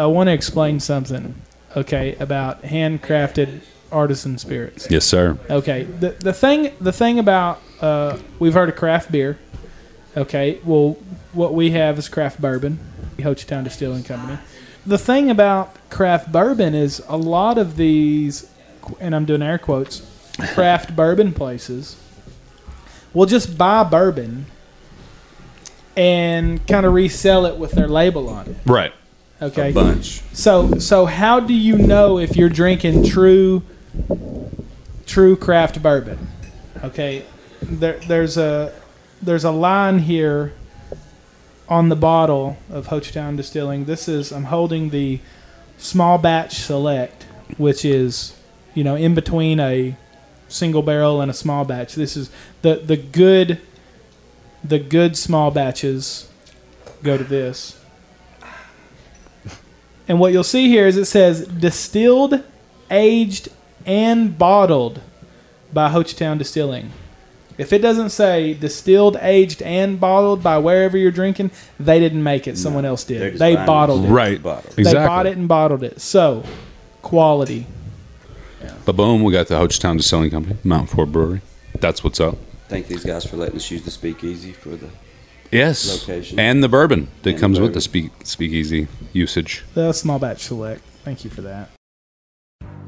I want to explain something, okay, about handcrafted artisan spirits. Yes, sir. Okay, the the thing the thing about uh, we've heard of craft beer. Okay, well, what we have is craft bourbon, Hochatown Distilling Company. The thing about craft bourbon is a lot of these, and I'm doing air quotes, craft bourbon places will just buy bourbon and kind of resell it with their label on it. Right. Okay. bunch. So so how do you know if you're drinking true true craft bourbon? Okay. There there's a there's a line here on the bottle of Hochatown Distilling. This is I'm holding the small batch select, which is you know in between a single barrel and a small batch. This is the the good the good small batches go to this. And what you'll see here is it says distilled, aged, and bottled by Hochatown Distilling. If it doesn't say distilled, aged, and bottled by wherever you're drinking, they didn't make it. Someone else did. They bottled it. Right. Bottle. Exactly. They bought it and bottled it. So, quality. But boom, we got the Hochatown Distilling Company, Mountain Fork Brewery. That's what's up. Thank these guys for letting us use the speakeasy for the. Yes. Location. And the bourbon that And the comes with the speak speakeasy usage. The small batch select. Thank you for that.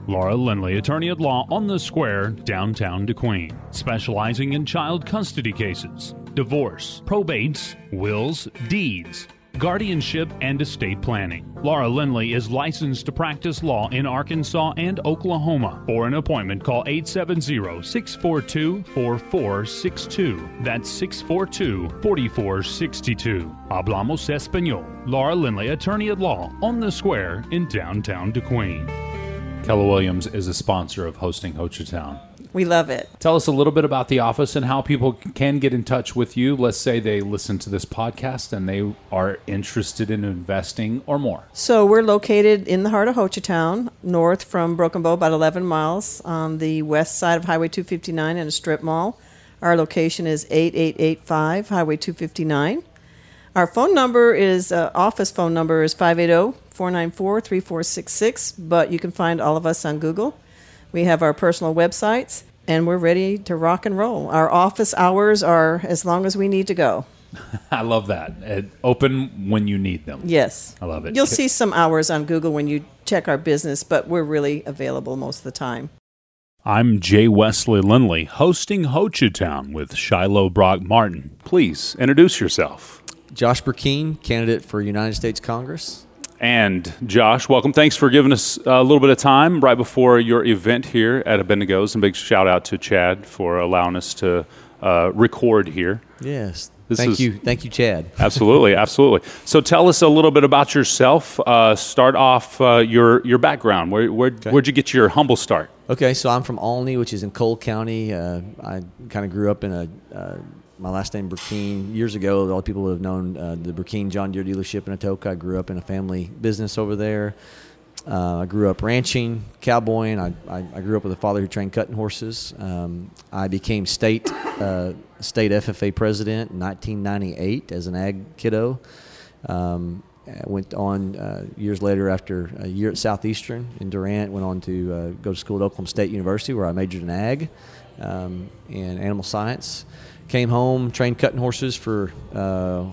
Laura Lindley, attorney at law on the square, downtown DeQueen, specializing in child custody cases, divorce, probates, wills, deeds, guardianship, and estate planning. Laura Lindley is licensed to practice law in Arkansas and Oklahoma. For an appointment, call 870 642 4462. That's 642 4462. Hablamos Espanol. Laura Lindley, attorney at law on the square in downtown DeQueen. Keller Williams is a sponsor of hosting Hochatown. We love it. Tell us a little bit about the office and how people can get in touch with you. Let's say they listen to this podcast and they are interested in investing or more. So we're located in the heart of Hochatown, north from Broken Bow, about 11 miles on the west side of Highway 259 in a strip mall. Our location is 8885 Highway 259. Our phone number is, uh, office phone number is 580 494 3466, but you can find all of us on Google. We have our personal websites, and we're ready to rock and roll. Our office hours are as long as we need to go. I love that. Uh, open when you need them. Yes. I love it. You'll see some hours on Google when you check our business, but we're really available most of the time. I'm Jay Wesley Lindley, hosting Hochatown with Shiloh Brock Martin. Please introduce yourself. Josh Burkeen, candidate for United States Congress. And Josh, welcome. Thanks for giving us a little bit of time right before your event here at Abendigo's. And big shout out to Chad for allowing us to uh, record here. Yes. This Thank is- you. Thank you, Chad. Absolutely, absolutely. So tell us a little bit about yourself. Uh, start off uh, your your background. Where, where where'd you get your humble start? Okay, so I'm from Olney, which is in Coal County. Uh, I kind of grew up in a, uh, my last name Burkeen. Years ago, a lot of people would have known uh, the Burkeen John Deere dealership in Atoka. I grew up in a family business over there. Uh, I grew up ranching, cowboying. I, I, I grew up with a father who trained cutting horses. Um, I became state uh, state FFA president in 1998 as an ag kiddo. Um, went on uh, years later after a year at Southeastern in Durant. Went on to uh, go to school at Oklahoma State University where I majored in ag um, and animal science. Came home, trained cutting horses for uh,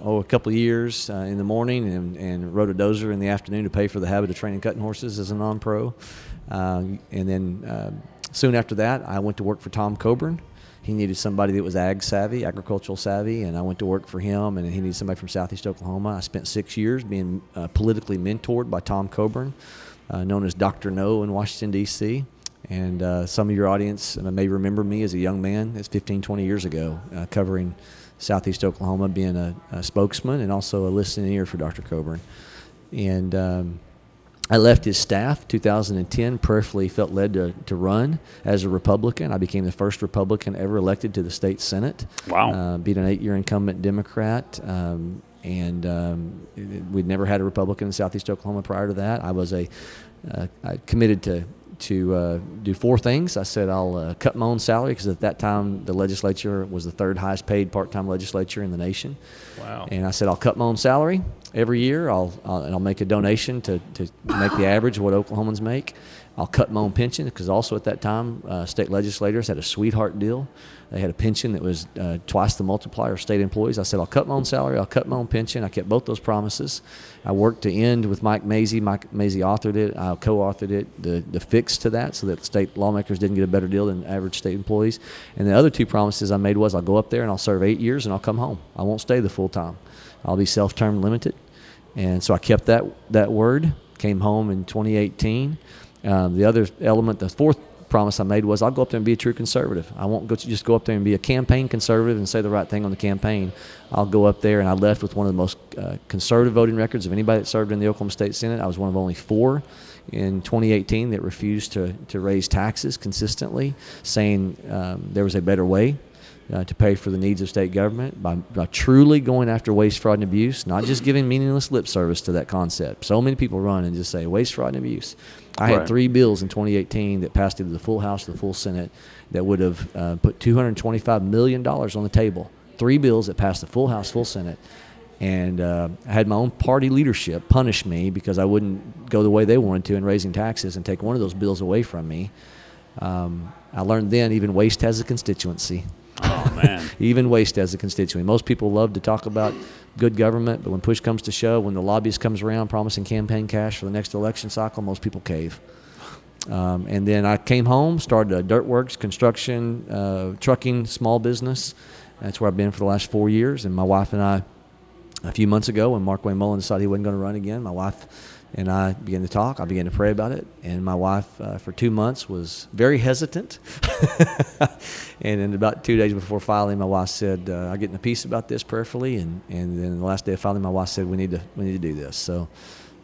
oh a couple of years uh, in the morning, and, and rode a dozer in the afternoon to pay for the habit of training cutting horses as a non-pro. Uh, and then uh, soon after that, I went to work for Tom Coburn. He needed somebody that was ag savvy, agricultural savvy, and I went to work for him. And he needed somebody from Southeast Oklahoma. I spent six years being uh, politically mentored by Tom Coburn, uh, known as Dr. No in Washington D.C. And uh, some of your audience may remember me as a young man. It's 15, 20 years ago, uh, covering Southeast Oklahoma, being a, a spokesman and also a listening ear for Dr. Coburn. And um, I left his staff 2010, prayerfully felt led to, to run as a Republican. I became the first Republican ever elected to the state Senate. Wow. Uh, beat an eight year incumbent Democrat. Um, and um, we'd never had a Republican in Southeast Oklahoma prior to that. I was a uh, I committed to to uh, do four things. I said I'll uh, cut my own salary because at that time the legislature was the third highest paid part-time legislature in the nation. Wow. And I said I'll cut my own salary every year. I'll, I'll and I'll make a donation to, to make the average of what Oklahomans make. I'll cut my own pension because also at that time uh, state legislators had a sweetheart deal. They had a pension that was uh, twice the multiplier of state employees. I said I'll cut my own salary. I'll cut my own pension. I kept both those promises. I worked to end with Mike Mazzei. Mike Mazzei authored it. I co-authored it. The the fix to that so that state lawmakers didn't get a better deal than average state employees. And the other two promises I made was I'll go up there and I'll serve eight years and I'll come home. I won't stay the full time. I'll be self-term limited. And so I kept that that word. Came home in 2018. Um, the other element, the fourth promise I made was I'll go up there and be a true conservative. I won't go just go up there and be a campaign conservative and say the right thing on the campaign. I'll go up there and I left with one of the most uh, conservative voting records of anybody that served in the Oklahoma State Senate. I was one of only four in 2018 that refused to, to raise taxes consistently, saying um, there was a better way uh, to pay for the needs of state government by, by truly going after waste, fraud, and abuse, not just giving meaningless lip service to that concept. So many people run and just say waste, fraud, and abuse. I had three bills in 2018 that passed either the full House or the full Senate that would have uh, put 225 million dollars on the table. Three bills that passed the full House, full Senate, and uh, I had my own party leadership punish me because I wouldn't go the way they wanted to in raising taxes and take one of those bills away from me. Um, I learned then even waste has a constituency. Oh man. Even waste as a constituent. Most people love to talk about good government, but when push comes to shove, when the lobbyist comes around promising campaign cash for the next election cycle, most people cave. Um, and then I came home, started a dirt works, construction, uh, trucking, small business. That's where I've been for the last four years. And my wife and I, a few months ago, when Markwayne Mullin decided he wasn't going to run again, my wife and I began to talk. I began to pray about it. And my wife, uh, for two months, was very hesitant. and then about two days before filing, my wife said, uh, "I get in a peace about this prayerfully." And, and then the last day of filing, my wife said, "We need to we need to do this." So,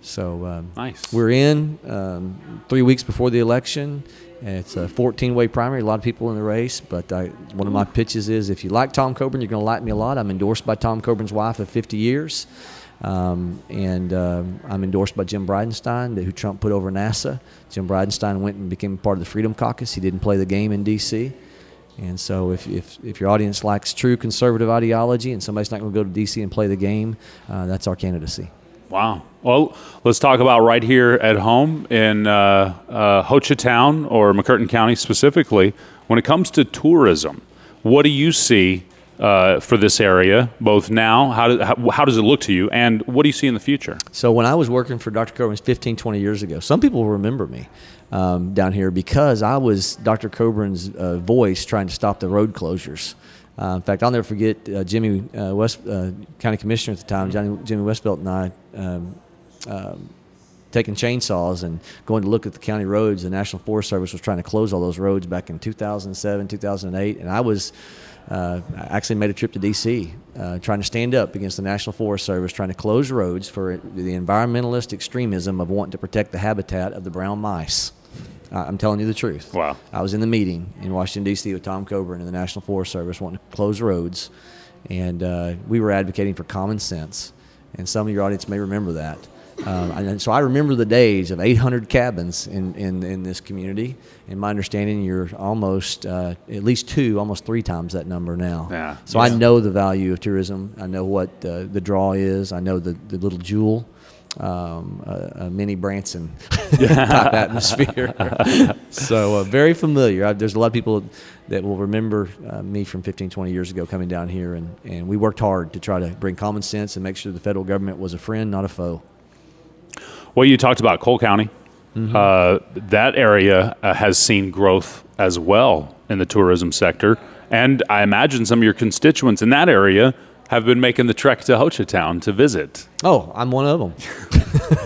so um, Nice. We're in um, three weeks before the election. It's a 14-way primary. A lot of people in the race, but I, one of my pitches is: if you like Tom Coburn, you're going to like me a lot. I'm endorsed by Tom Coburn's wife of 50 years, um, and um, I'm endorsed by Jim Bridenstine, who Trump put over NASA. Jim Bridenstine went and became part of the Freedom Caucus. He didn't play the game in D.C. And so, if, if, if your audience likes true conservative ideology and somebody's not going to go to D.C. and play the game, uh, that's our candidacy. Wow. Well, let's talk about right here at home in uh, uh, Town or McCurtain County specifically. When it comes to tourism, what do you see uh, for this area, both now? How, do, how, how does it look to you? And what do you see in the future? So when I was working for Dr. Coburn 15, 20 years ago, some people remember me um, down here because I was Dr. Coburn's uh, voice trying to stop the road closures. Uh, in fact, I'll never forget uh, Jimmy uh, West, uh, County Commissioner at the time, Johnny, Jimmy Westbelt, and I um, um, taking chainsaws and going to look at the county roads. The National Forest Service was trying to close all those roads back in 2007, 2008, and I was I actually made a trip to D.C. Uh, trying to stand up against the National Forest Service, trying to close roads for the environmentalist extremism of wanting to protect the habitat of the brown mice. I'm telling you the truth. Wow. I was in the meeting in Washington D.C. with Tom Coburn and the National Forest Service wanting to close roads, and uh, we were advocating for common sense. And some of your audience may remember that. Um, and so I remember the days of 800 cabins in, in, in this community. In my understanding, you're almost uh, at least two, almost three times that number now. Yeah. So I know the value of tourism. I know what uh, the draw is. I know the, the little jewel, um, a, a mini Branson type atmosphere. so uh, very familiar. I, there's a lot of people that will remember uh, me from 15, 20 years ago coming down here, and, and we worked hard to try to bring common sense and make sure the federal government was a friend, not a foe. Well, you talked about Coal County. Uh, that area uh, has seen growth as well in the tourism sector. And I imagine some of your constituents in that area have been making the trek to Ho Town to visit. Oh, I'm one of them.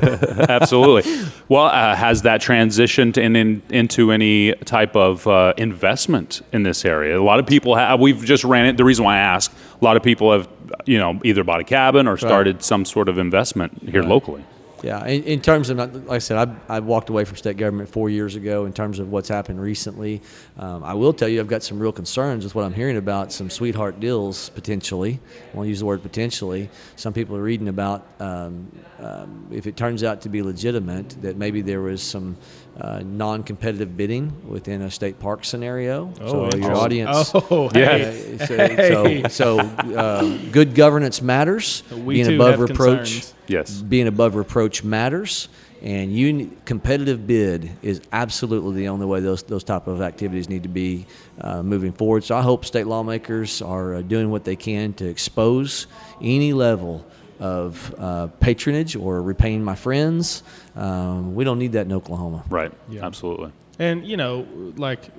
Absolutely. well, uh, has that transitioned in, in, into any type of uh, investment in this area? A lot of people have. We've just ran it. The reason why I ask, a lot of people have, you know, either bought a cabin or started some sort of investment here locally. Yeah, in, in terms of, like I said, I, I walked away from state government four years ago. In terms of what's happened recently, um, I will tell you I've got some real concerns with what I'm hearing about some sweetheart deals potentially. I want to use the word potentially. Some people are reading about um, um, if it turns out to be legitimate that maybe there was some uh, non-competitive bidding within a state park scenario. Oh, so your interesting. audience, Oh, Yeah. hey. uh, so, so, so uh, good governance matters. We being too above have reproach concerns. Yes. being above reproach matters and you competitive bid is absolutely the only way those those type of activities need to be uh, moving forward so i hope state lawmakers are uh, doing what they can to expose any level of uh, patronage or repaying my friends um, we don't need that in oklahoma Right. Yeah. Absolutely. And you know, like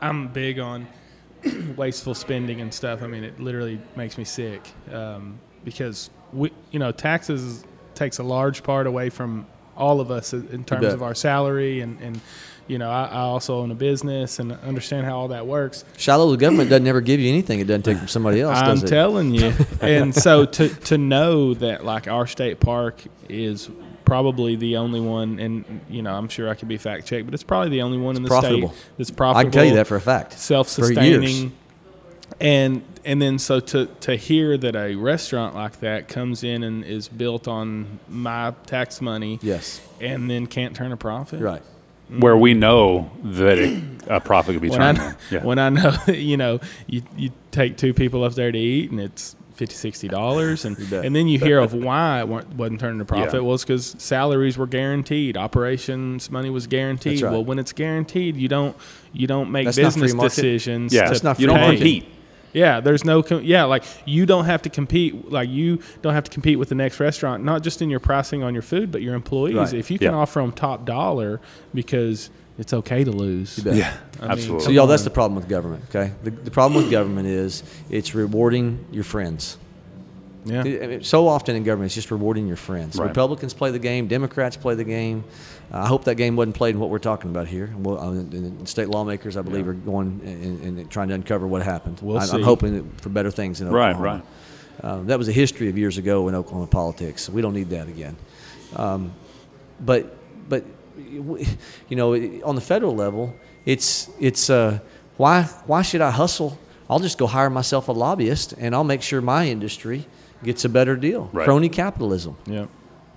I'm big on wasteful spending and stuff. I mean, it literally makes me sick um, because we, you know, taxes takes a large part away from all of us in terms of our salary and and you know, I, I also own a business and understand how all that works. Shiloh, the government doesn't ever give you anything it doesn't take from somebody else I'm telling you. and so to to know that like our state park is probably the only one and you know, I'm sure I could be fact checked, but it's probably the only one in the profitable. state that's profitable. i can tell you that for a fact For years. Self-sustaining and and then so to to hear that a restaurant like that comes in and is built on my tax money yes and then can't turn a profit right Where we know that it, a profit could be when turned. I. Yeah. when I know you know you, you take two people up there to eat and it's 50 60 dollars and and then you hear of why it wasn't turning a profit Yeah. well it's because salaries were guaranteed operations money was guaranteed right. well when it's guaranteed you don't you don't make That's business decisions yeah. to That's not you free don't compete. Yeah, there's no com- yeah, like you don't have to compete like you don't have to compete with the next restaurant, not just in your pricing on your food, but your employees. Right. If you can Yeah. offer them top dollar because it's okay to lose. bet. Yeah. I mean, absolutely. So y'all, that's the problem with government. Okay, the, the problem with government is it's rewarding your friends. Yeah. So often in government, it's just rewarding your friends. Right. Republicans play the game, Democrats play the game. I hope that game wasn't played in what we're talking about here. Well, uh, state lawmakers, I believe, are going and, trying to uncover what happened. We'll I. I'm hoping for better things in Oklahoma. Right, Oklahoma. Uh, that was a history of years ago in Oklahoma politics. We don't need that again. Um, but but you know, on the federal level, it's it's uh, why why should I hustle? I'll just go hire myself a lobbyist, and I'll make sure my industry gets a better deal. Right. Crony capitalism. Yeah.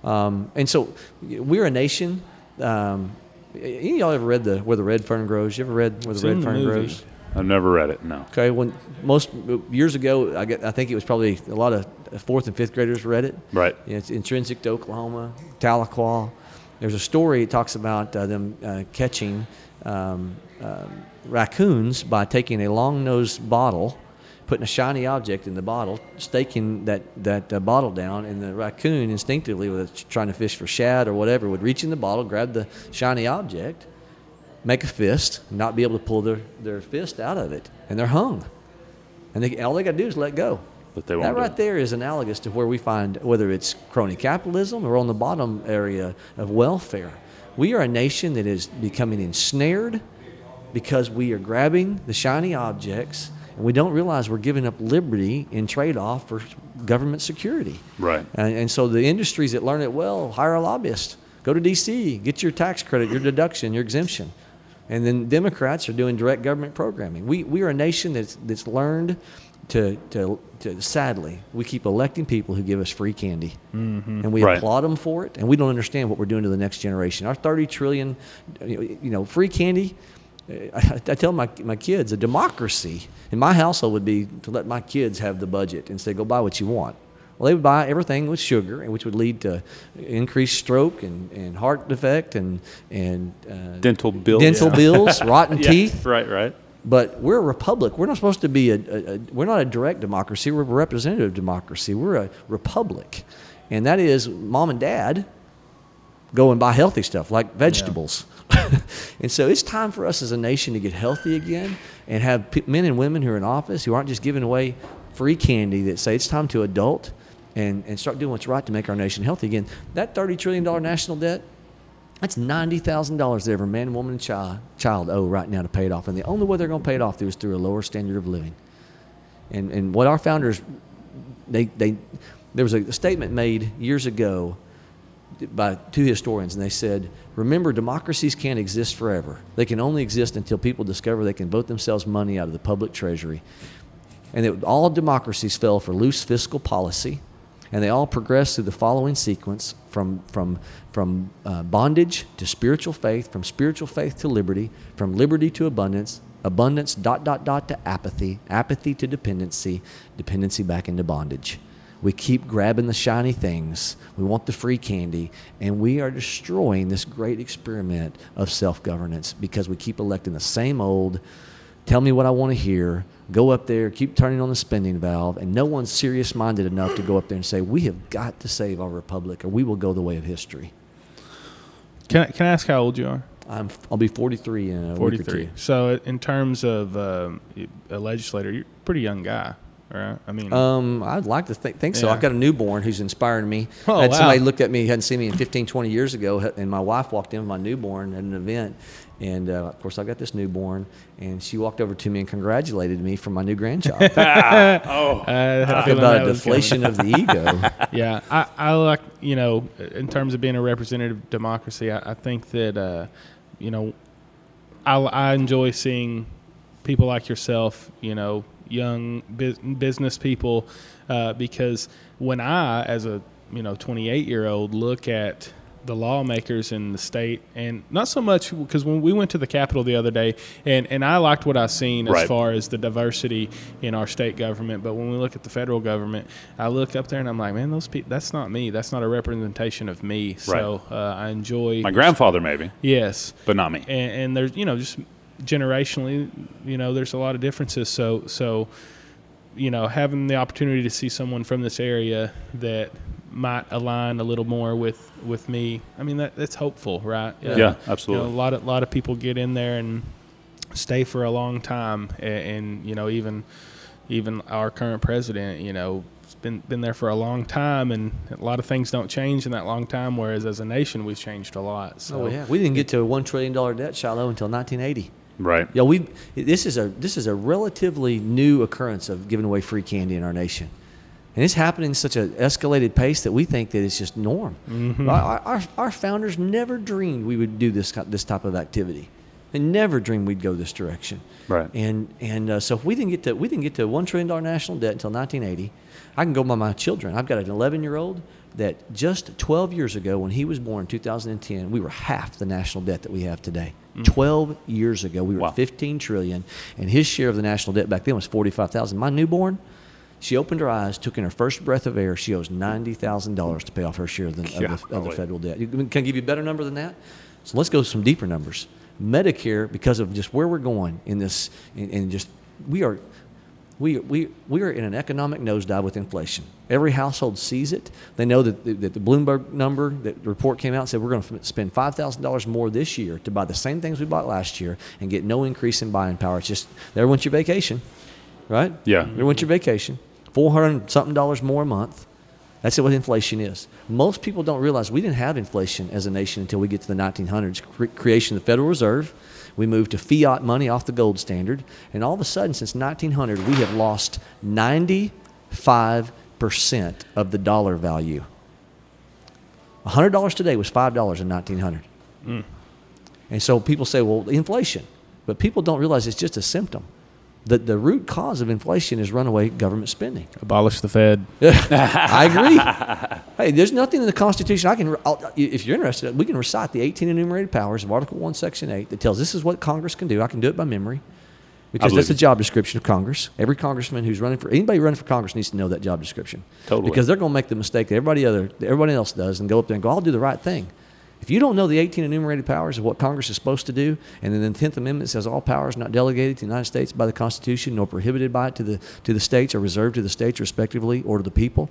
Um, and so we're a nation. Um, any of y'all ever read the Where the Red Fern Grows? You ever read Where the Seen Red the Fern movie. Grows? I've never read it. No. Okay, when most years ago, I, get, I think it was probably a lot of fourth and fifth graders read it. Right. Yeah, it's intrinsic to Oklahoma, Tahlequah. There's a story It talks about uh, them uh, catching um, um, raccoons by taking a long-nosed bottle, putting a shiny object in the bottle, staking that that uh, bottle down, and the raccoon instinctively, it's trying to fish for shad or whatever, would reach in the bottle, grab the shiny object, make a fist, not be able to pull their, their fist out of it, and they're hung. And they, all they got to do is let go. But they won't That right it. there is analogous to where we find whether it's crony capitalism or on the bottom area of welfare. We are a nation that is becoming ensnared because we are grabbing the shiny objects we don't realize we're giving up liberty in trade off for government security. Right. And, and so the industries that learn it well hire a lobbyist. Go to D.C., get your tax credit, your deduction, your exemption. And then Democrats are doing direct government programming. We, we are a nation that's, that's learned to, to, to, sadly, we keep electing people who give us free candy. Mm-hmm. And we Right. applaud them for it, and we don't understand what we're doing to the next generation. Our 30 trillion, you know, free candy, I, I tell my, my kids, a democracy in my household would be to let my kids have the budget and say, go buy what you want. Well, they would buy everything with sugar, and which would lead to increased stroke and, and heart defect and and uh, Dental bills. dental bills, rotten Yeah. teeth. Right. Right. But we're a republic. We're not supposed to be a, a, a we're not a direct democracy. We're a representative democracy. We're a republic, and that is mom and dad go and buy healthy stuff like vegetables. and so it's time for us as a nation to get healthy again and have p- men and women who are in office who aren't just giving away free candy that say it's time to adult and, and start doing what's right to make our nation healthy again. That $30 trillion national debt, that's ninety thousand dollars that every man, woman, and child child owe right now to pay it off, and the only way they're going to pay it off is through a lower standard of living. And and what our founders, they they, there was a statement made years ago by two historians, and they said, "Remember, democracies can't exist forever. They can only exist until people discover they can vote themselves money out of the public treasury." And that all democracies fell for loose fiscal policy, and they all progressed through the following sequence: from from from uh, bondage to spiritual faith, from spiritual faith to liberty, from liberty to abundance, abundance dot dot dot to apathy, apathy to dependency, dependency back into bondage. We keep grabbing the shiny things. We want the free candy. And we are destroying this great experiment of self governance because we keep electing the same old, tell me what I want to hear, go up there, keep turning on the spending valve. And no one's serious minded enough to go up there and say, we have got to save our republic or we will go the way of history. Can I, can I ask how old you are? I'm, I'll be 43 in a week or 43. two. So, in terms of um, a legislator, you're a pretty young guy, right? I mean, Um, I'd like to think, think so. Yeah. I've got a newborn who's inspiring me. Oh, I had wow. somebody look at me, hadn't seen me in 15, 20 years ago, and my wife walked in with my newborn at an event. And uh, of course, I've got this newborn, and she walked over to me and congratulated me for my new grandchild. Talk I had about a deflation of the ego. yeah, I, I like you know, in terms of being a representative democracy, I, I think that uh, you know, I, I enjoy seeing people like yourself, you know, young bus- business people, uh, because when I, as a you know, 28 year old, look at the lawmakers in the state, and not so much because when we went to the Capitol the other day, and, and I liked what I seen as Right. far as the diversity in our state government. But when we look at the federal government, I look up there and I'm like, man, those people, that's not me. That's not a representation of me. So uh, I enjoy My grandfather, maybe, Yes, but not me. and, and there's you know just generationally, you know, there's a lot of differences. So so, you know, having the opportunity to see someone from this area that might align a little more with with me. I mean, that that's hopeful, right? Uh, Yeah, absolutely. You know, a lot of lot of people get in there and stay for a long time, and, and you know, even even our current president, you know. Been, been there for a long time, and a lot of things don't change in that long time. Whereas as a nation, we've changed a lot. So oh yeah, we didn't get to a one trillion dollar debt, Shiloh, until 1980. Right. Yeah, we. This is a this is a relatively new occurrence of giving away free candy in our nation, and it's happening at such an escalated pace that we think that it's just norm. Our, our, our founders never dreamed we would do this this type of activity. They never dreamed we'd go this direction. Right. And and uh, so if we didn't get to we didn't get to one trillion dollar national debt until 1980. I can go by my children. I've got an 11 year old that just 12 years ago, when he was born in 2010, we were half the national debt that we have today. Mm. 12 years ago, we were Wow. 15 trillion, and his share of the national debt back then was 45,000. My newborn, she opened her eyes, took in her first breath of air. She owes ninety thousand dollars to pay off her share of the, of the, of the federal debt. Can I give you a better number than that? So let's go some deeper numbers. Medicare, because of just where we're going in this, and, and just we are, we, we, we are in an economic nosedive with inflation. Every household sees it. They know that the, that the Bloomberg number, that the report came out and said we're going to spend five thousand dollars more this year to buy the same things we bought last year and get no increase in buying power. It's just there went your vacation, right? Yeah. There went your vacation. Four hundred something dollars more a month. That's what inflation is. Most people don't realize we didn't have inflation as a nation until we get to the 1900s. Cre- creation of the Federal Reserve. We moved to fiat money off the gold standard. And all of a sudden, since 1900, we have lost 95% of the dollar value. $100 today was $5 in 1900. Mm. And so people say, well, inflation. But people don't realize it's just a symptom. The, the root cause of inflation is runaway government spending. abolish the Fed. I agree. hey, there's nothing in the Constitution I can. I'll, if you're interested, we can recite the 18 enumerated powers of Article One, Section Eight, that tells this is what Congress can do. I can do it by memory, because that's the job description of Congress. Every congressman who's running for anybody running for Congress needs to know that job description. Totally. Because they're going to make the mistake that everybody other everybody else does, and go up there and go, "I'll do the right thing." If you don't know the 18 enumerated powers of what Congress is supposed to do, and then the 10th Amendment says all powers not delegated to the United States by the Constitution nor prohibited by it to the, to the states are reserved to the states respectively or to the people,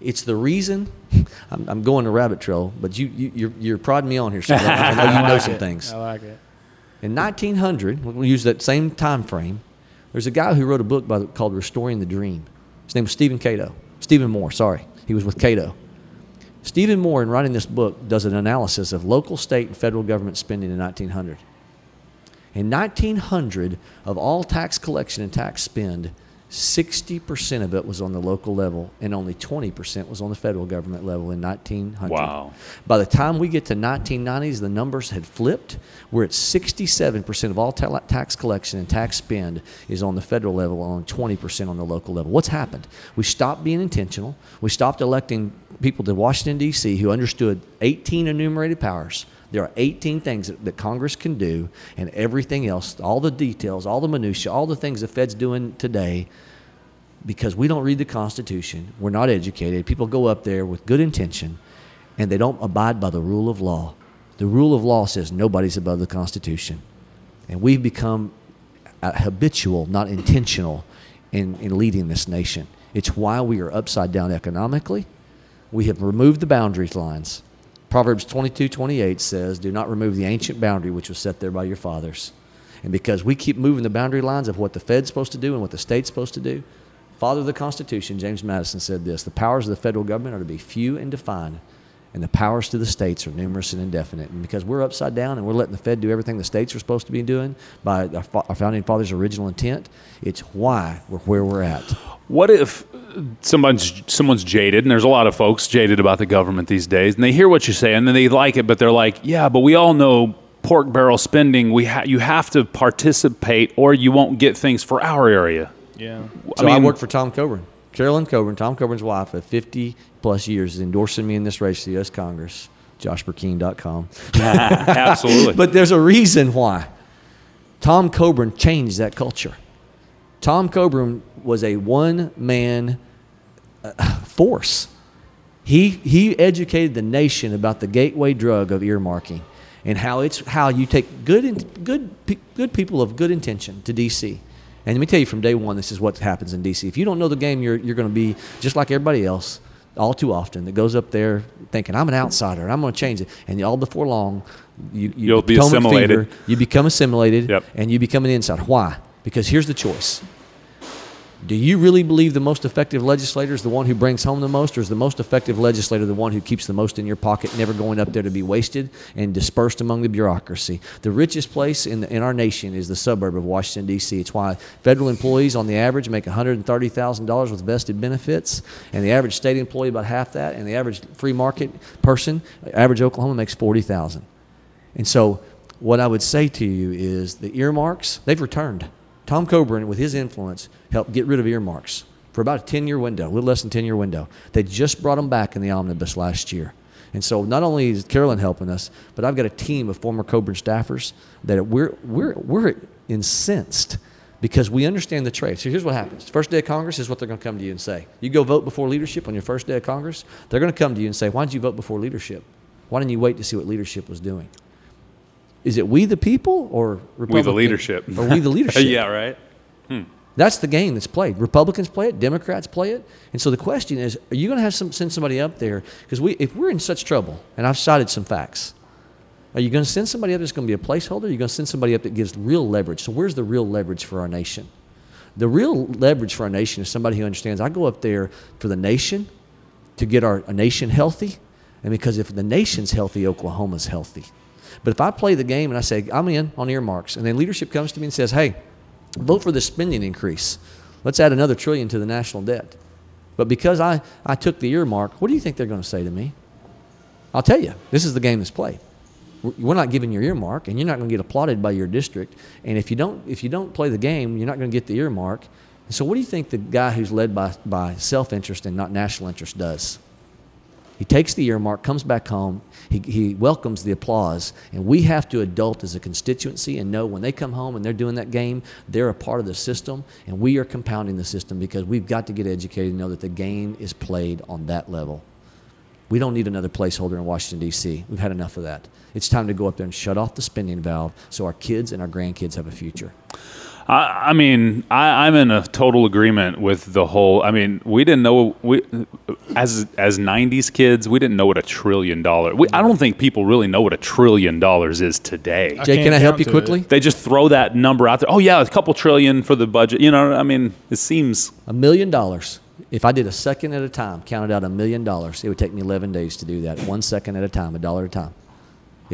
it's the reason I'm, I'm going to rabbit trail, but you, you you're, you're prodding me on here, so I know you know some things. I like it. In 1900, we'll use that same time frame. There's a guy who wrote a book the- called Restoring the Dream. His name was Stephen Cato. Stephen Moore, sorry. He was with Cato. Stephen Moore, in writing this book, does an analysis of local, state, and federal government spending in 1900. In 1900, of all tax collection and tax spend, 60% of it was on the local level, and only 20% was on the federal government level in 1900. Wow. By the time we get to 1990s, the numbers had flipped. We're at 67% of all ta- tax collection and tax spend is on the federal level, and only 20% on the local level. What's happened? We stopped being intentional. We stopped electing people to Washington, D.C., who understood 18 enumerated powers. There are 18 things that, that Congress can do, and everything else, all the details, all the minutiae, all the things the Fed's doing today, because we don't read the Constitution, we're not educated. People go up there with good intention, and they don't abide by the rule of law. The rule of law says nobody's above the Constitution. And we've become habitual, not intentional, in, in leading this nation. It's why we are upside down economically. We have removed the boundary lines. Proverbs 22 28 says, Do not remove the ancient boundary which was set there by your fathers. And because we keep moving the boundary lines of what the Fed's supposed to do and what the state's supposed to do, Father of the Constitution, James Madison, said this The powers of the federal government are to be few and defined, and the powers to the states are numerous and indefinite. And because we're upside down and we're letting the Fed do everything the states are supposed to be doing by our founding fathers' original intent, it's why we're where we're at. What if someone's someone's jaded, and there's a lot of folks jaded about the government these days, and they hear what you say, and then they like it, but they're like, "Yeah, but we all know pork barrel spending. We ha- you have to participate, or you won't get things for our area." Yeah. So I, work for Tom Coburn. Carolyn Coburn, Tom Coburn's wife of 50 plus years, is endorsing me in this race to the U.S. Congress. JoshBurkeen.com. Absolutely. But there's a reason why. Tom Coburn changed that culture. Tom Coburn was a one man uh, force. He, he educated the nation about the gateway drug of earmarking and how it's how you take good good good people of good intention to DC. And let me tell you from day one, this is what happens in DC. If you don't know the game, you're you're going to be just like everybody else, all too often. That goes up there thinking I'm an outsider and I'm going to change it, and all before long, you, you You'll be assimilated. fever, you become assimilated, Yep. and you become an insider. Why? Because here's the choice. Do you really believe the most effective legislator is the one who brings home the most, or is the most effective legislator the one who keeps the most in your pocket, never going up there to be wasted and dispersed among the bureaucracy? The richest place in, the, in our nation is the suburb of Washington, D.C. It's why federal employees, on the average, make $130,000 with vested benefits, and the average state employee about half that, and the average free market person, average Oklahoma, makes 40000 and so, what I would say to you is the earmarks, they've returned. Tom Coburn, with his influence, helped get rid of earmarks for about a 10 year window, a little less than 10 year window. They just brought them back in the omnibus last year. And so, not only is Carolyn helping us, but I've got a team of former Coburn staffers that we're, we're, we're incensed because we understand the trade. So, here's what happens First day of Congress is what they're going to come to you and say. You go vote before leadership on your first day of Congress, they're going to come to you and say, Why did you vote before leadership? Why didn't you wait to see what leadership was doing? Is it we the people or we the leadership. Or we the leadership? yeah, right. Hmm. That's the game that's played. Republicans play it, Democrats play it, and so the question is: Are you going to have some send somebody up there? Because we, if we're in such trouble, and I've cited some facts, are you going to send somebody up that's going to be a placeholder? Or are you going to send somebody up that gives real leverage? So where's the real leverage for our nation? The real leverage for our nation is somebody who understands. I go up there for the nation, to get our nation healthy, and because if the nation's healthy, Oklahoma's healthy. But if I play the game and I say I'm in on earmarks, and then leadership comes to me and says, "Hey, vote for the spending increase. Let's add another trillion to the national debt." But because I, I took the earmark, what do you think they're going to say to me? I'll tell you, this is the game that's played. We're- not giving your earmark, and you're not going to get applauded by your district. And if you don't, if you don't play the game, you're not going to get the earmark. So, what do you think the guy who's led by, by self interest and not national interest does? He takes the earmark, comes back home, he, he welcomes the applause, and we have to adult as a constituency and know when they come home and they're doing that game, they're a part of the system, and we are compounding the system because we've got to get educated and know that the game is played on that level. We don't need another placeholder in Washington, D.C. We've had enough of that. It's time to go up there and shut off the spending valve so our kids and our grandkids have a future. I, I mean, I, I'm in a total agreement with the whole. I mean, we didn't know we as as '90s kids, we didn't know what a trillion dollar. We, I don't think people really know what a trillion dollars is today. Jay, can't can I help you to quickly? They just throw that number out there. Oh yeah, a couple trillion for the budget. You know, I mean, it seems A million dollars. If I did a second at a time, counted out a million dollars, it would take me 11 days to do that. One second at a time, a dollar at a time.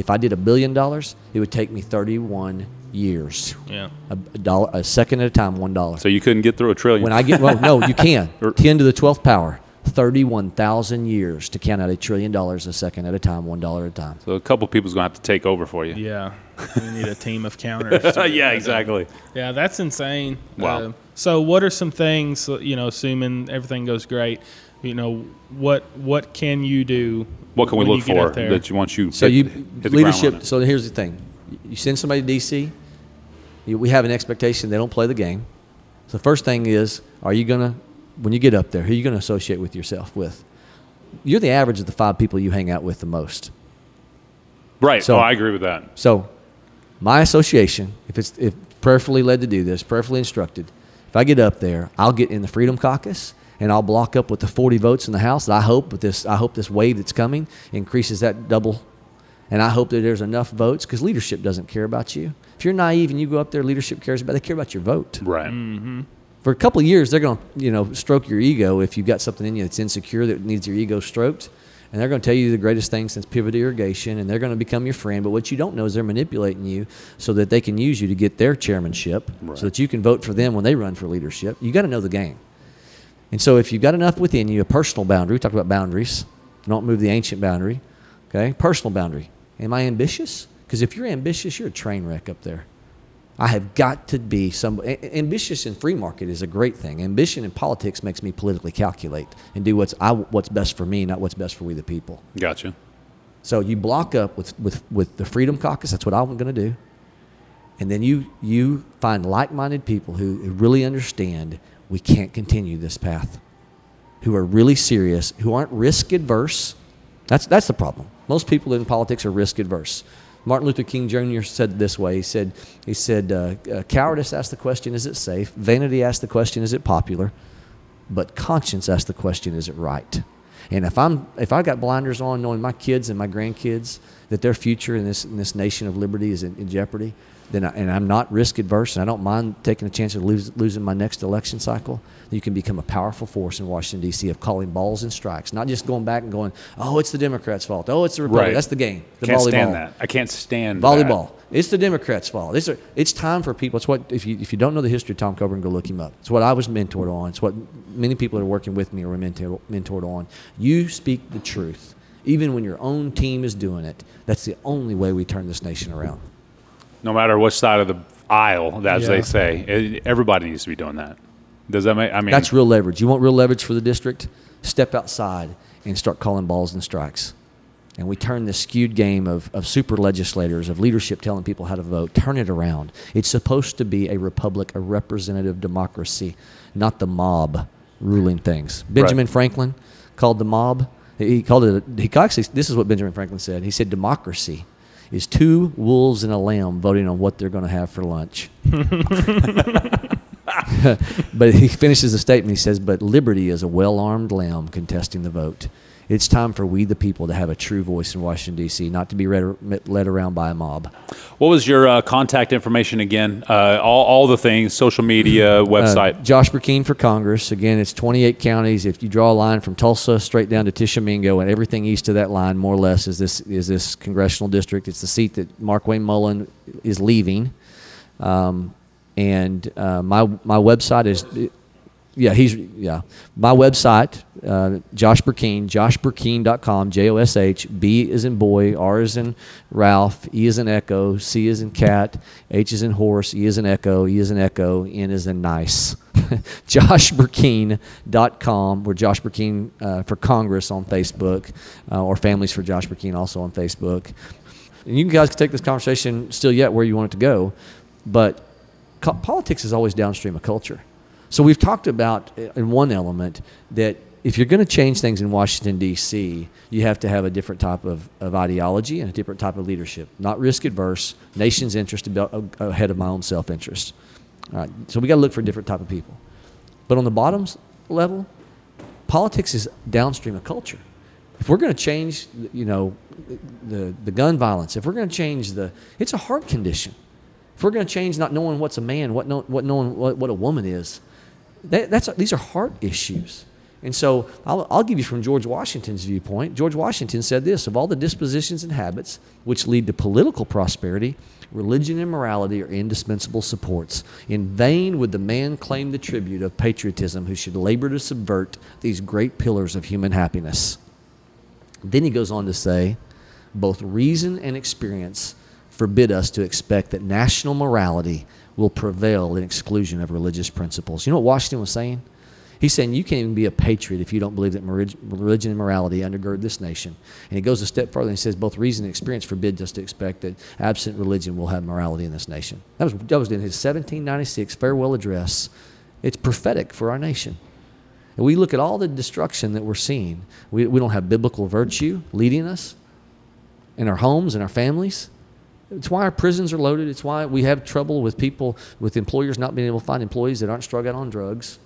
If I did a billion dollars, it would take me 31 years. Yeah. A, a dollar, a second at a time, one dollar. So you couldn't get through a trillion. When I get well, no, you can. Or- Ten to the twelfth power. Thirty-one thousand years to count out a trillion dollars a second at a time, one dollar at a time. so a couple people's gonna have to take over for you. Yeah. We need a team of counters. yeah, exactly. Yeah, that's insane. Wow. Uh, so, what are some things? You know, assuming everything goes great, you know, what what can you do? What can we look you for that you want you? So hit- you hit the leadership. So here's the thing: you send somebody to DC. You, we have an expectation they don't play the game. So the first thing is, are you gonna when you get up there, who are you gonna associate with yourself with? You're the average of the five people you hang out with the most. Right. So- oh, I agree with that. So, my association, if it's if prayerfully led to do this, prayerfully instructed, if I get up there, I'll get in the Freedom Caucus and I'll block up with the 40 votes in the House. That I hope with this, I hope this wave that's coming increases that double, and I hope that there's enough votes because leadership doesn't care about you. If you're naive and you go up there, leadership cares about. They care about your vote Right. Mm. for a couple of years, they're going to, you know, stroke your ego if you've got something in you that's insecure that needs your ego stroked. And they're going to tell you the greatest thing since pivot irrigation, and they're going to become your friend. But what you don't know is they're manipulating you so that they can use you to get their chairmanship, so that you can vote for them when they run for leadership. You got to know the game. And so if you've got enough within you, a personal boundary, we talked about boundaries. Don't move the ancient boundary. Okay? Personal boundary. Am I ambitious? Because if you're ambitious, you're a train wreck up there. I have got to be some ambitious in free market is a great thing. Ambition in politics makes me politically calculate and do what's I, what's best for me, not what's best for we the people. Gotcha. So you block up with, with, with the Freedom Caucus. That's what I'm going to do. And then you you find like-minded people who really understand we can't continue this path, who are really serious, who aren't risk adverse. That's that's the problem. Most people in politics are risk adverse. Martin Luther King Jr. said this way. He said he said uh, uh, cowardice asks the question, is it safe? Vanity asks the question, is it popular? But conscience asks the question, is it right? And if I'm if I got blinders on, knowing my kids and my grandkids that their future in this in this nation of liberty is in, in jeopardy, then I, and I'm not risk adverse and I don't mind taking a chance of lose, losing my next election cycle, you can become a powerful force in Washington D.C. of calling balls and strikes, not just going back and going, oh, it's the Democrats' fault, oh, it's the Republicans. Right. That's the game. The Can't volleyball. stand that. I can't stand Volleyball. It's the Democrats' fault. It's, a, it's time for people. It's what if you if you don't know the history of Tom Coburn, go look him up. It's what I was mentored on. It's what many people that are working with me are mentor, mentored on. You speak the truth, even when your own team is doing it. That's the only way we turn this nation around. No matter which side of the aisle, as Yeah. they say, it, everybody needs to be doing that. Does that make? I mean, That's real leverage. You want real leverage for the district? Step outside and start calling balls and strikes. And we turn this skewed game of, of super legislators, of leadership telling people how to vote, turn it around. It's supposed to be a republic, a representative democracy, not the mob ruling things. Benjamin Franklin called the mob, he called it, he actually, this is what Benjamin Franklin said. He said, democracy is two wolves and a lamb voting on what they're going to have for lunch. but he finishes the statement. He says, "But liberty is a well-armed lamb contesting the vote. It's time for we the people to have a true voice in Washington D.C., not to be read, led around by a mob." what was your uh, contact information again? Uh, all, all the things, social media, website. Uh, Josh Burkeen for Congress. Again, it's 28 counties. If you draw a line from Tulsa straight down to Tishomingo and everything east of that line, more or less, is this is this congressional district. It's the seat that Markwayne Mullin is leaving. Um, and uh, my my website is, yeah, he's yeah. My website, uh, Josh Burkeen, joshburkeen.com, J O S H, B is in boy, R is in Ralph, E is in echo, C is in cat, H is in horse, E is in echo, E is in echo, N is in nice. joshburkeen.com. We're Josh Burkeen uh, for Congress on Facebook, uh, or Families for Josh Burkeen also on Facebook. And you guys can take this conversation still yet where you want it to go, but co- politics is always downstream of culture. So we've talked about uh, in one element that if you're going to change things in Washington D.C., you have to have a different type of, of ideology and a different type of leadership, not risk adverse, nation's interest ahead of my own self interest. All right, so we got to look for a different type of people. But on the bottoms level, politics is downstream of culture. If we're going to change, you know, the, the gun violence, if we're going to change the, it's a heart condition. If we're going to change not knowing what's a man, what, know, what knowing what, what a woman is, that, that's these are heart issues. And so I'll, I'll give you from George Washington's viewpoint. George Washington said this Of all the dispositions and habits which lead to political prosperity, religion and morality are indispensable supports. In vain would the man claim the tribute of patriotism who should labor to subvert these great pillars of human happiness. Then he goes on to say, both reason and experience forbid us to expect that national morality will prevail in exclusion of religious principles. You know what Washington was saying? He's saying you can't even be a patriot if you don't believe that religion and morality undergird this nation. And he goes a step further and he says both reason and experience forbid us to expect that absent religion will have morality in this nation. That was, that was in his 1796 farewell address. It's prophetic for our nation. And we look at all the destruction that we're seeing. We, we don't have biblical virtue leading us in our homes and our families. It's why our prisons are loaded. It's why we have trouble with people, with employers not being able to find employees that aren't struck out on drugs.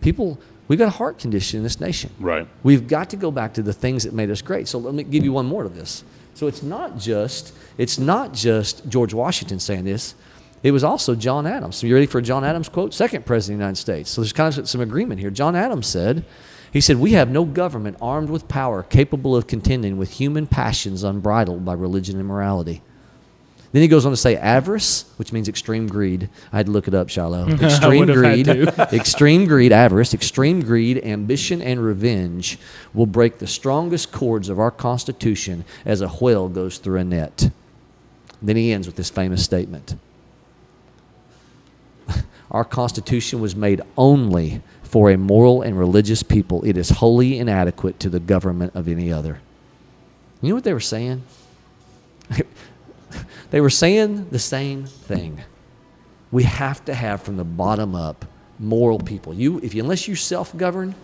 People, we've got a heart condition in this nation. Right. We've got to go back to the things that made us great. So let me give you one more to this. So it's not just it's not just George Washington saying this. It was also John Adams. So you ready for a John Adams quote? Second president of the United States. So there's kind of some agreement here. John Adams said, he said, We have no government armed with power capable of contending with human passions unbridled by religion and morality. Then he goes on to say avarice, which means extreme greed. I had to look it up, Shiloh. Extreme greed, extreme greed, avarice, extreme greed, ambition, and revenge will break the strongest cords of our Constitution as a whale goes through a net. Then he ends with this famous statement Our Constitution was made only for a moral and religious people. It is wholly inadequate to the government of any other. You know what they were saying? They were saying the same thing. We have to have from the bottom up moral people. You, if you, unless you self-govern,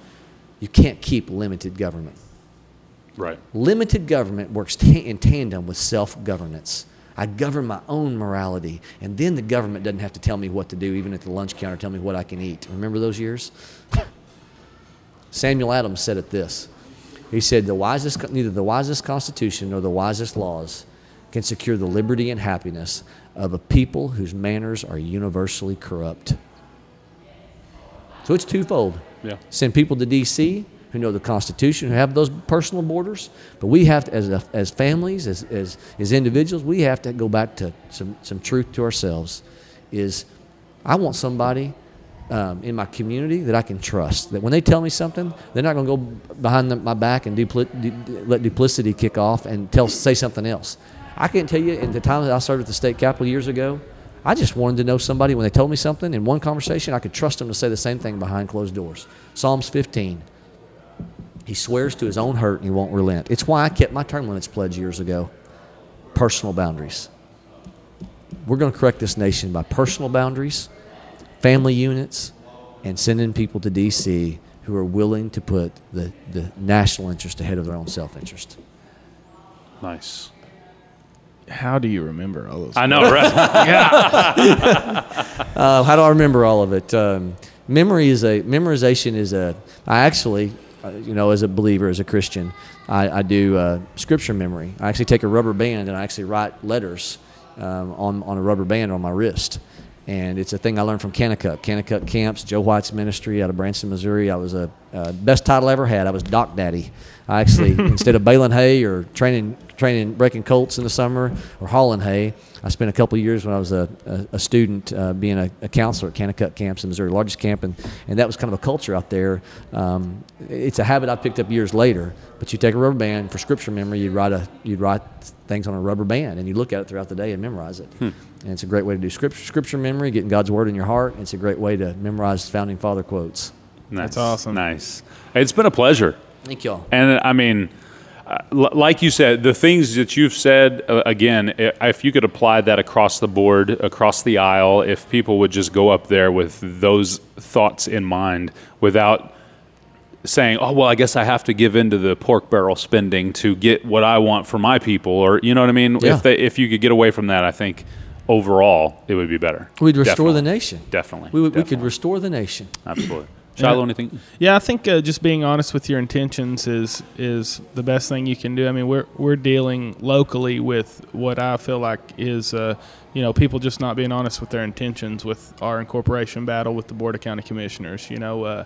you can't keep limited government. Right. Limited government works t- in tandem with self-governance. I govern my own morality, and then the government doesn't have to tell me what to do, even at the lunch counter, tell me what I can eat. Remember those years? Samuel Adams said it this. He said, the wisest, neither the wisest constitution nor the wisest laws can secure the liberty and happiness of a people whose manners are universally corrupt. So it's twofold. Yeah. Send people to D.C. who know the Constitution, who have those personal borders, but we have to, as, a, as families, as, as, as individuals, we have to go back to some, some truth to ourselves. Is I want somebody um, in my community that I can trust. That when they tell me something, they're not going to go behind the, my back and dupli- du- let duplicity kick off and tell say something else. I can't tell you in the time that I served at the state capitol years ago, I just wanted to know somebody when they told me something in one conversation, I could trust them to say the same thing behind closed doors. Psalms 15. He swears to his own hurt and he won't relent. It's why I kept my term limits pledge years ago. Personal boundaries. We're going to correct this nation by personal boundaries, family units, and sending people to D.C. who are willing to put the, the national interest ahead of their own self interest. Nice. How do you remember all those? I know, right? Uh, how do I remember all of it? Um, memory is a memorization is a. I actually, uh, you know, as a believer, as a Christian, I, I do uh, scripture memory. I actually take a rubber band and I actually write letters um, on on a rubber band on my wrist. And it's a thing I learned from Kanakuk, Kanakuk Camps, Joe White's ministry out of Branson, Missouri. I was a uh, best title I ever had. I was Doc Daddy. I actually, instead of baling hay or training training breaking colts in the summer or hauling hay. I spent a couple years when I was a, a, a student uh, being a, a, counselor at Kanakuk Camps in Missouri, largest camp, and, and that was kind of a culture out there. Um, it's a habit I picked up years later. But you take a rubber band for scripture memory, you'd write a you'd write things on a rubber band, and you look at it throughout the day and memorize it. Hmm. And it's a great way to do scripture scripture memory, getting God's word in your heart. It's a great way to memorize founding father quotes. Nice. That's awesome. Nice. It's been a pleasure. Thank y'all. And I mean uh, like you said, the things that you've said, uh, again, if you could apply that across the board, across the aisle, if people would just go up there with those thoughts in mind without saying, oh, well, I guess I have to give in to the pork barrel spending to get what I want for my people, or, you know what I mean? Yeah. If, they, if you could get away from that, I think overall it would be better. We'd restore Definitely. the nation. Definitely. We, would, we could restore the nation. Absolutely. Shiloh, Yeah. anything? Yeah, I think uh, just being honest with your intentions is is the best thing you can do. I mean, we're we're dealing locally with what I feel like is uh, you know people just not being honest with their intentions with our incorporation battle with the board of county commissioners. You know. Uh,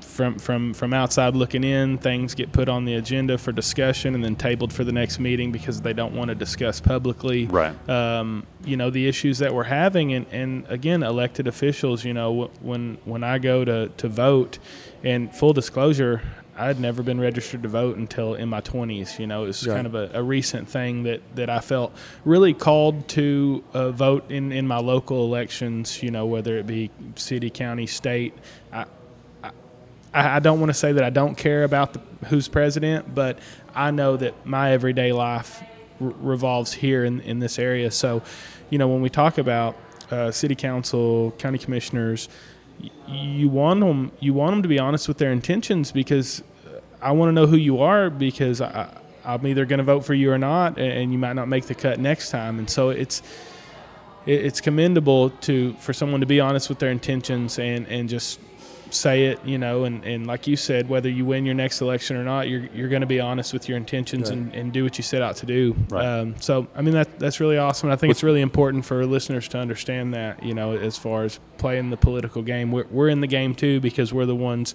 from from from outside looking in, things get put on the agenda for discussion and then tabled for the next meeting because they don't want to discuss publicly. Right. Um, you know the issues that we're having, and, and again, elected officials. You know, when when I go to to vote, and full disclosure, I'd never been registered to vote until in my 20s. You know, it's Right. kind of a, a recent thing that, that I felt really called to uh, vote in, in my local elections, you know, whether it be city, county, state. I, I, I don't want to say that I don't care about the, who's president, but I know that my everyday life revolves here in, in this area. So, you know, when we talk about uh, city council, county commissioners, y- you want them you want them to be honest with their intentions because I want to know who you are because I, I'm either going to vote for you or not, and, and you might not make the cut next time. And so it's it's commendable to for someone to be honest with their intentions and and just say it, you know, and, and like you said, whether you win your next election or not, you're, you're going to be honest with your intentions and, and do what you set out to do. Right. Um, so, I mean, that that's really awesome. I think it's really important for listeners to understand that, you know, as far as playing the political game, we're, we're in the game too because we're the ones,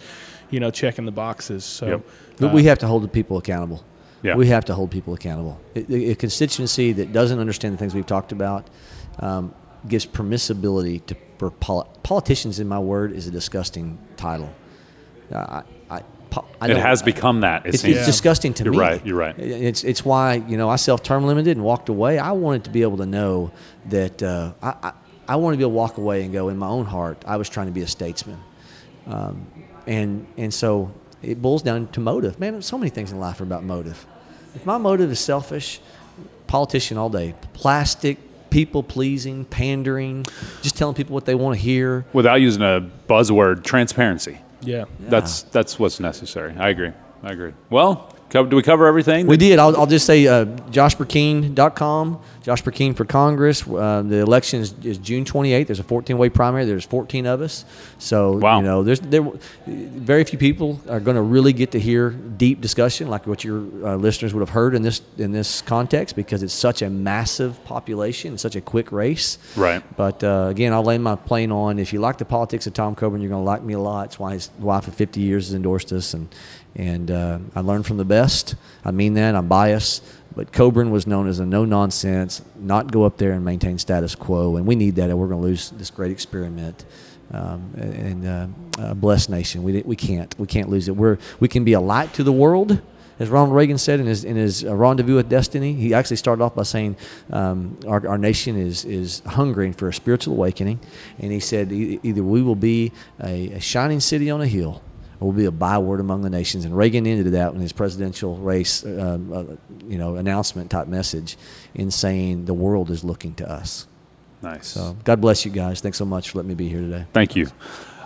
you know, checking the boxes. So, Yep. But we have to hold the people accountable. Yeah. We have to hold people accountable. A, a constituency that doesn't understand the things we've talked about um, gives permissibility to for poli- politicians. In my word, is a disgusting title. Uh, I, I, It has become that. It It's, disgusting to me. You're me. right, you're right. It's it's why you know I self term limited and walked away. I wanted to be able to know that uh, I, I I wanted to be able to walk away and go in my own heart. I was trying to be a statesman, um, and and so it boils down to motive. Man, so many things in life are about motive. If my motive is selfish, politician all day, plastic, people pleasing, pandering, just telling people what they want to hear. Without using a buzzword, transparency. yeah. That's that's what's necessary. I agree. I agree. Well, co- do we cover everything? We did. I'll, I'll just say uh, joshbrecheen.com, Josh Brecheen for Congress. Uh, the election is, is June 28th. There's a 14-way primary. There's 14 of us. So, Wow. you know, there's there very few people are going to really get to hear deep discussion like what your uh, listeners would have heard in this in this context because it's such a massive population, such a quick race. Right. But uh, again, I'll lay my plane on. If you like the politics of Tom Coburn, you're going to like me a lot. It's why his wife of 50 years has endorsed us, and and uh, I learned from the best. I mean that. I'm biased, but Coburn was known as a no nonsense, not go up there and maintain status quo, and we need that, and we're going to lose this great experiment. Um, and uh, a blessed nation. We, we can't we can't lose it. We're we can be a light to the world, as Ronald Reagan said in his in his uh, rendezvous with destiny. He actually started off by saying um, our, our nation is is hungering for a spiritual awakening, and he said either we will be a, a shining city on a hill, or we'll be a byword among the nations. And Reagan ended that in his presidential race, um, uh, you know, announcement type message, in saying the world is looking to us. Nice. So God bless you guys. Thanks so much for letting me be here today. Thank you.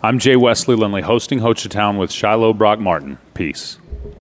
I'm Jay Wesley Lindley, hosting Hochatown with Shiloh Brock Martin. Peace.